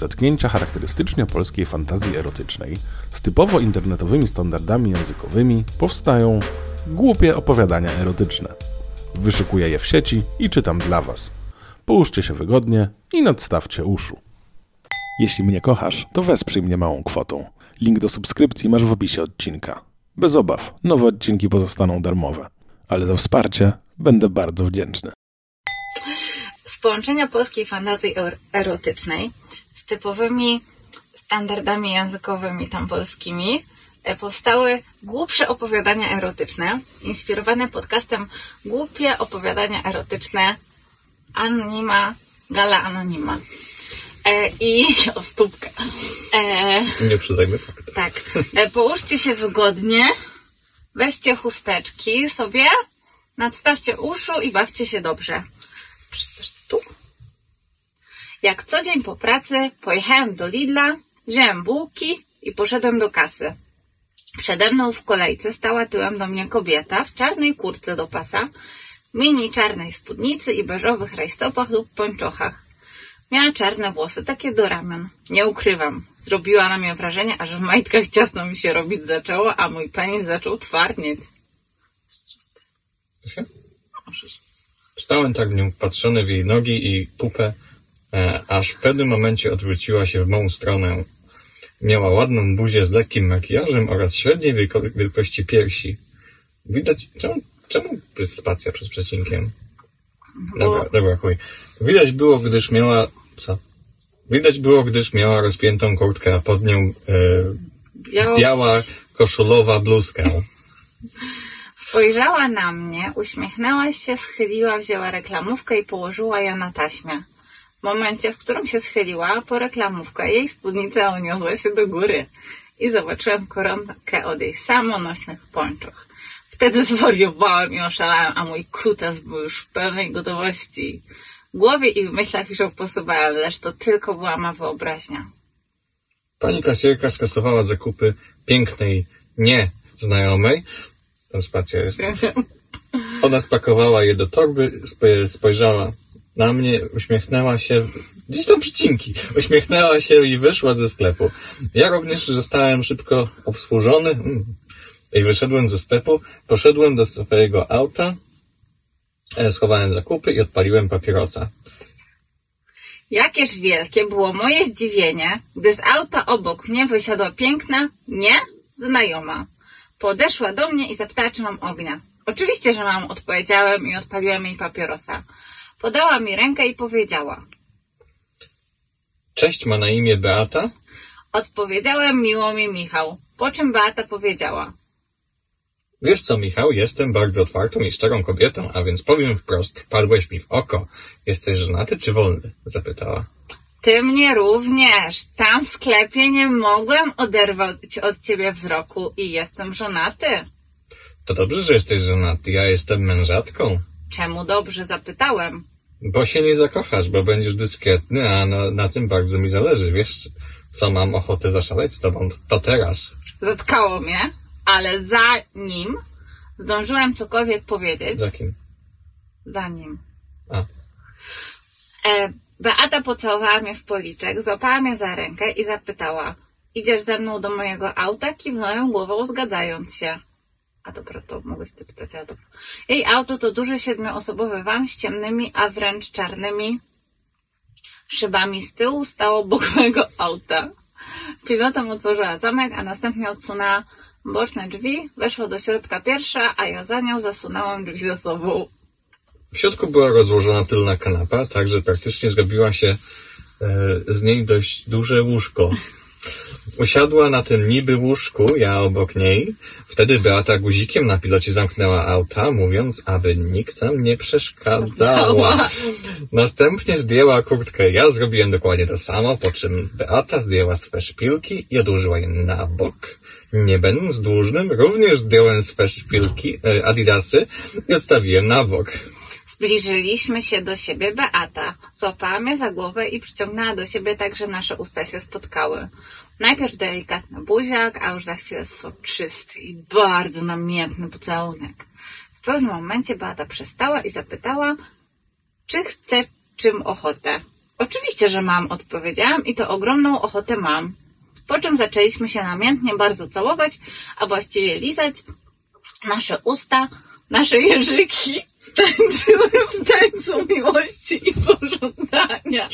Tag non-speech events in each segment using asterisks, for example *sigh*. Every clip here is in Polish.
zetknięcia charakterystycznie polskiej fantazji erotycznej z typowo internetowymi standardami językowymi powstają głupie opowiadania erotyczne. Wyszukuję je w sieci i czytam dla Was. Połóżcie się wygodnie i nadstawcie uszu. Jeśli mnie kochasz, to wesprzyj mnie małą kwotą. Link do subskrypcji masz w opisie odcinka. Bez obaw, nowe odcinki pozostaną darmowe, ale za wsparcie będę bardzo wdzięczny. z połączenia polskiej fantazji eur- erotycznej z typowymi standardami językowymi tam polskimi e, powstały głupsze opowiadania erotyczne, inspirowane podcastem Głupie opowiadania erotyczne Anonima, Gala Anonima. E, I *laughs* o stópkę. E, Nie uprzedzajmy faktu. tak. E, Połóżcie się wygodnie, weźcie chusteczki sobie, nadstawcie uszu i bawcie się dobrze. Przeczytasz tu? Jak co dzień po pracy pojechałem do Lidla, wziąłem bułki i poszedłem do kasy. Przede mną w kolejce stała tyłem do mnie kobieta w czarnej kurtce do pasa, mini czarnej spódnicy i beżowych rajstopach lub pończochach. Miała czarne włosy, takie do ramion. Nie ukrywam, zrobiła na mnie wrażenie, aż w majtkach ciasno mi się robić zaczęło, a mój penis zaczął twardnieć. Się? Stałem tak w nią wpatrzony w jej nogi i pupę, aż w pewnym momencie odwróciła się w mą stronę. Miała ładną buzię z lekkim makijażem oraz średniej wielko- wielkości piersi. Widać... Czemu, czemu spacja przed przecinkiem? Dobra, dobra, chuj. Widać było, gdyż miała... Co? Widać było, gdyż miała rozpiętą kurtkę, a pod nią e, biało biała koszulowa bluzka. *laughs* spojrzała na mnie, uśmiechnęła się, schyliła, wzięła reklamówkę i położyła ją na taśmie. W momencie, w którym się schyliła po reklamówkę, jej spódnica uniosła się do góry i zobaczyłem koronkę od jej samonośnych pończoch. Wtedy zwariowałem i oszalałem, a mój kutas był już w pełnej gotowości. W głowie i w myślach już oposobałem, lecz to tylko była ma wyobraźnia. Pani kasierka skasowała zakupy pięknej, nie znajomej. Tam spacja jest. *laughs* Ona spakowała je do torby, spo- spojrzała na mnie, uśmiechnęła się. Gdzieś tam przycinki. Uśmiechnęła się i wyszła ze sklepu. Ja również zostałem szybko obsłużony i wyszedłem ze sklepu. Poszedłem do swojego auta, e, schowałem zakupy i odpaliłem papierosa. Jakież wielkie było moje zdziwienie, gdy z auta obok mnie wysiadła piękna, nie, znajoma. Podeszła do mnie i zapytała, czy mam ognia. Oczywiście, że mam, odpowiedziałem i odpaliłem jej papierosa. Podała mi rękę i powiedziała. Cześć, ma na imię Beata. Odpowiedziałem miło mi Michał, po czym Beata powiedziała. Wiesz co, Michał, jestem bardzo otwartą i szczerą kobietą, a więc powiem wprost, padłeś mi w oko. Jesteś żonaty czy wolny? Zapytała. Ty mnie również. Tam w sklepie nie mogłem oderwać od ciebie wzroku i jestem żonaty. To dobrze, że jesteś żonaty, ja jestem mężatką. Czemu dobrze zapytałem? Bo się nie zakochasz, bo będziesz dyskretny, a na, na tym bardzo mi zależy. Wiesz, co mam ochotę zaszaleć z tobą, to teraz. Zatkało mnie, ale zanim zdążyłem cokolwiek powiedzieć, Za kim? zanim. A. E, Beata pocałowała mnie w policzek, złapała mnie za rękę i zapytała, idziesz ze mną do mojego auta? Kiwnąłem głową, zgadzając się. A dobra, to mogłeś to czytać, ale dobra. Jej auto to duży siedmioosobowy van z ciemnymi, a wręcz czarnymi szybami z tyłu stało obok *laughs* mojego auta. Pilotem otworzyła zamek, a następnie odsunęła boczne drzwi, weszła do środka pierwsza, a ja za nią zasunęłam drzwi za sobą. W środku była rozłożona tylna kanapa, tak że praktycznie zrobiła się e, z niej dość duże łóżko. *laughs* Usiadła na tym niby łóżku, ja obok niej. Wtedy Beata guzikiem na pilocie zamknęła auta, mówiąc, aby nikt nam nie przeszkadzała. Następnie zdjęła kurtkę. Ja zrobiłem dokładnie to samo, po czym Beata zdjęła swe szpilki i odłożyła je na bok. Nie będąc dłużnym, również zdjąłem swe szpilki, e, adidasy i odstawiłem na bok. Zbliżyliśmy się do siebie Beata. Złapała mnie za głowę i przyciągnęła do siebie tak, że nasze usta się spotkały. Najpierw delikatny buziak, a już za chwilę soczysty i bardzo namiętny pocałunek. W pewnym momencie Beata przestała i zapytała, czy chce czym ochotę. Oczywiście, że mam, odpowiedziałam i to ogromną ochotę mam. Po czym zaczęliśmy się namiętnie bardzo całować, a właściwie lizać nasze usta, nasze jeżyki *laughs* tańczyły w tańcu miłości i pożądania.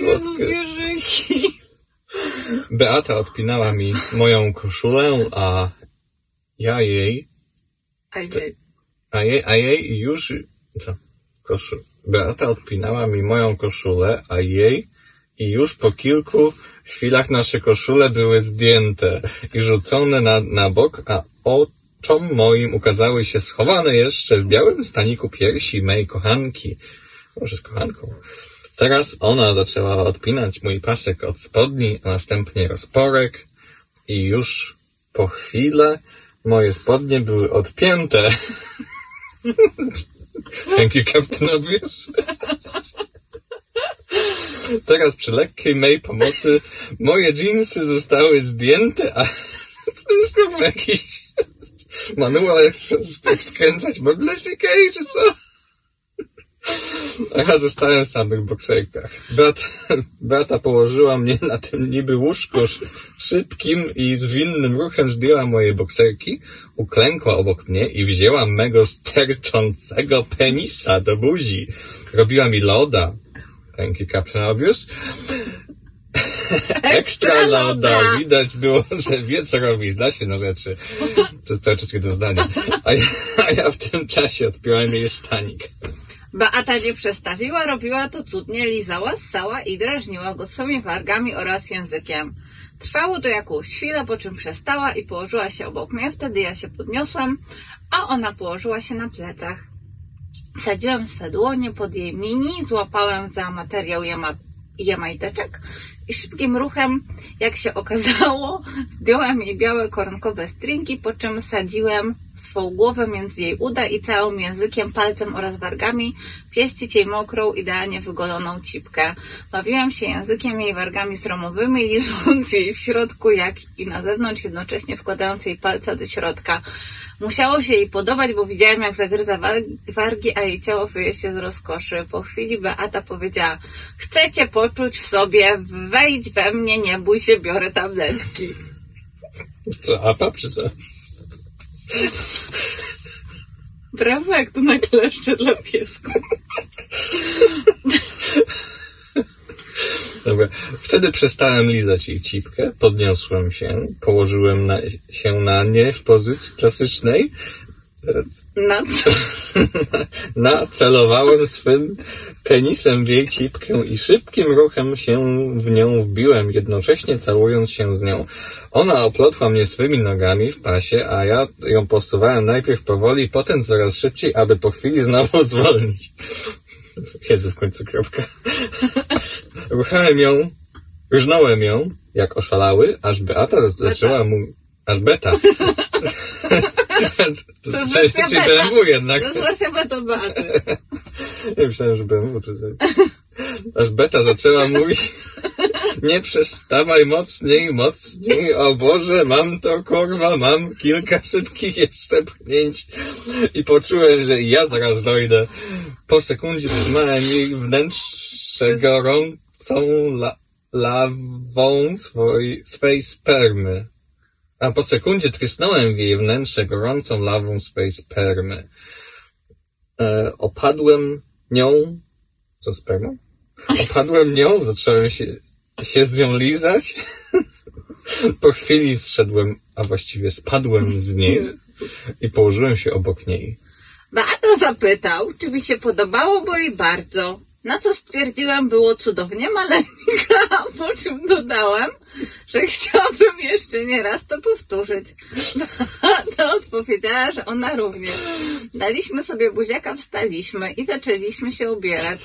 Jezus, jeżyki. Beata odpinała mi moją koszulę, a ja jej, Ajej. a jej, a jej już, co? Koszul. Beata odpinała mi moją koszulę, a jej i już po kilku chwilach nasze koszule były zdjęte i rzucone na, na bok, a oczom moim ukazały się schowane jeszcze w białym staniku piersi mej kochanki. Może z kochanką. Teraz ona zaczęła odpinać mój pasek od spodni, a następnie rozporek i już po chwilę moje spodnie były odpięte. *laughs* Thank you, Captain Obvious. Teraz przy lekkiej mej pomocy moje dżinsy zostały zdjęte, a *laughs* to jest jakiś manual jak, jak skręcać modlę Ikei, czy co? A ja zostałem w samych bokserkach. Beata, Beata położyła mnie na tym niby łóżku sz- szybkim i zwinnym ruchem zdjęła moje bokserki, uklękła obok mnie i wzięła mego sterczącego penisa do buzi. Robiła mi loda. You, Captain Obvious. *laughs* Ekstra loda. Widać było, że wie co robi, zna się na rzeczy. Jest cały czas jedno zdanie. A ja, a ja w tym czasie odpiąłem jej stanik. Beata nie przestawiła, robiła to cudnie, lizała, ssała i drażniła go swoimi wargami oraz językiem. Trwało to jakąś chwilę, po czym przestała i położyła się obok mnie. Wtedy ja się podniosłem, a ona położyła się na plecach. Wsadziłem swe dłonie pod jej mini, złapałem za materiał jama, jamajteczek i szybkim ruchem, jak się okazało, zdjąłem jej białe koronkowe stringi, po czym sadziłem swą głowę między jej uda i całym językiem, palcem oraz wargami pieścić jej mokrą, idealnie wygoloną cipkę. Bawiłem się językiem jej wargami sromowymi, liżąc jej w środku, jak i na zewnątrz, jednocześnie wkładając jej palca do środka. Musiało się jej podobać, bo widziałem, jak zagryza war- wargi, a jej ciało wyje się z rozkoszy. Po chwili Beata powiedziała, chcecie poczuć w sobie, wejdź we mnie, nie bój się, biorę tabletki. Co, apa czy co? Brawo, jak to na kleszcze dla piesków. Dobra. Wtedy przestałem lizać jej cipkę, podniosłem się, położyłem na, się na nie w pozycji klasycznej, Na *laughs* co? nacelowałem swym penisem w jej cipkę i szybkim ruchem się w nią wbiłem, jednocześnie całując się z nią. Ona oplotła mnie swymi nogami w pasie, a ja ją posuwałem najpierw powoli, potem coraz szybciej, aby po chwili znowu *laughs* zwolnić. Jezu, w końcu kropka. Ruchałem ją, różnąłem ją, jak oszalały, aż Beata zaczęła mu... Aż Beta. *laughs* *laughs* To jest wersja czy beta. BMW jednak. To jest wersja beta Beaty. Nie *laughs* myślałem, że BMW czy coś. Aż beta zaczęła mówić nie przestawaj mocniej, mocniej, o Boże, mam to kurwa, mam kilka szybkich jeszcze pchnięć i poczułem, że ja zaraz dojdę. Po sekundzie trzymałem jej wnętrze gorącą la lawą swojej, swej spermy. A po sekundzie trysnąłem w jej wnętrze gorącą lawą swej spermy. E, opadłem nią. Co spermą? Opadłem nią, zacząłem się, się z nią lizać. *laughs* Po chwili zszedłem, a właściwie spadłem z niej i położyłem się obok niej. Beata zapytał, czy mi się podobało, bo jej bardzo. Na co stwierdziłam, było cudownie maleńka, po czym dodałem, że chciałabym jeszcze nie raz to powtórzyć. *laughs* Beata odpowiedziała, że ona również. Daliśmy sobie buziaka, wstaliśmy i zaczęliśmy się ubierać.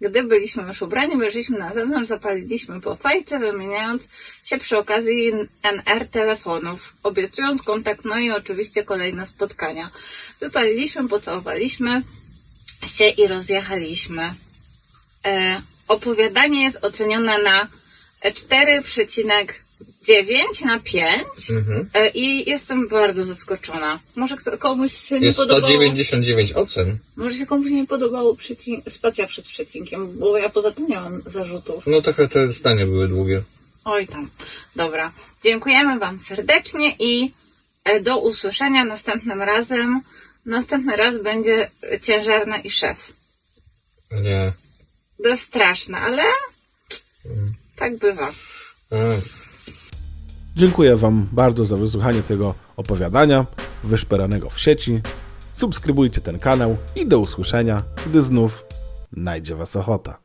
Gdy byliśmy już ubrani, wyszliśmy na zewnątrz, zapaliliśmy po fajce, wymieniając się przy okazji NR telefonów, obiecując kontakt, no i oczywiście kolejne spotkania. Wypaliliśmy, pocałowaliśmy się i rozjechaliśmy. E, opowiadanie jest ocenione na 4,9 9 na 5 Mhm. e, i jestem bardzo zaskoczona. Może kto, komuś się nie Jest podobało. 199 ocen. Może się komuś nie podobało przecin- spacja przed przecinkiem, bo ja pozapomniałam zarzutów. No trochę te zdania były długie. Oj tam. Dobra. Dziękujemy Wam serdecznie i e, do usłyszenia następnym razem. Następny raz będzie ciężarna i szef. Nie. To jest straszne, ale Mm. tak bywa. A, Dziękuję Wam bardzo za wysłuchanie tego opowiadania wyszperanego w sieci. Subskrybujcie ten kanał i do usłyszenia, gdy znów najdzie Was ochota.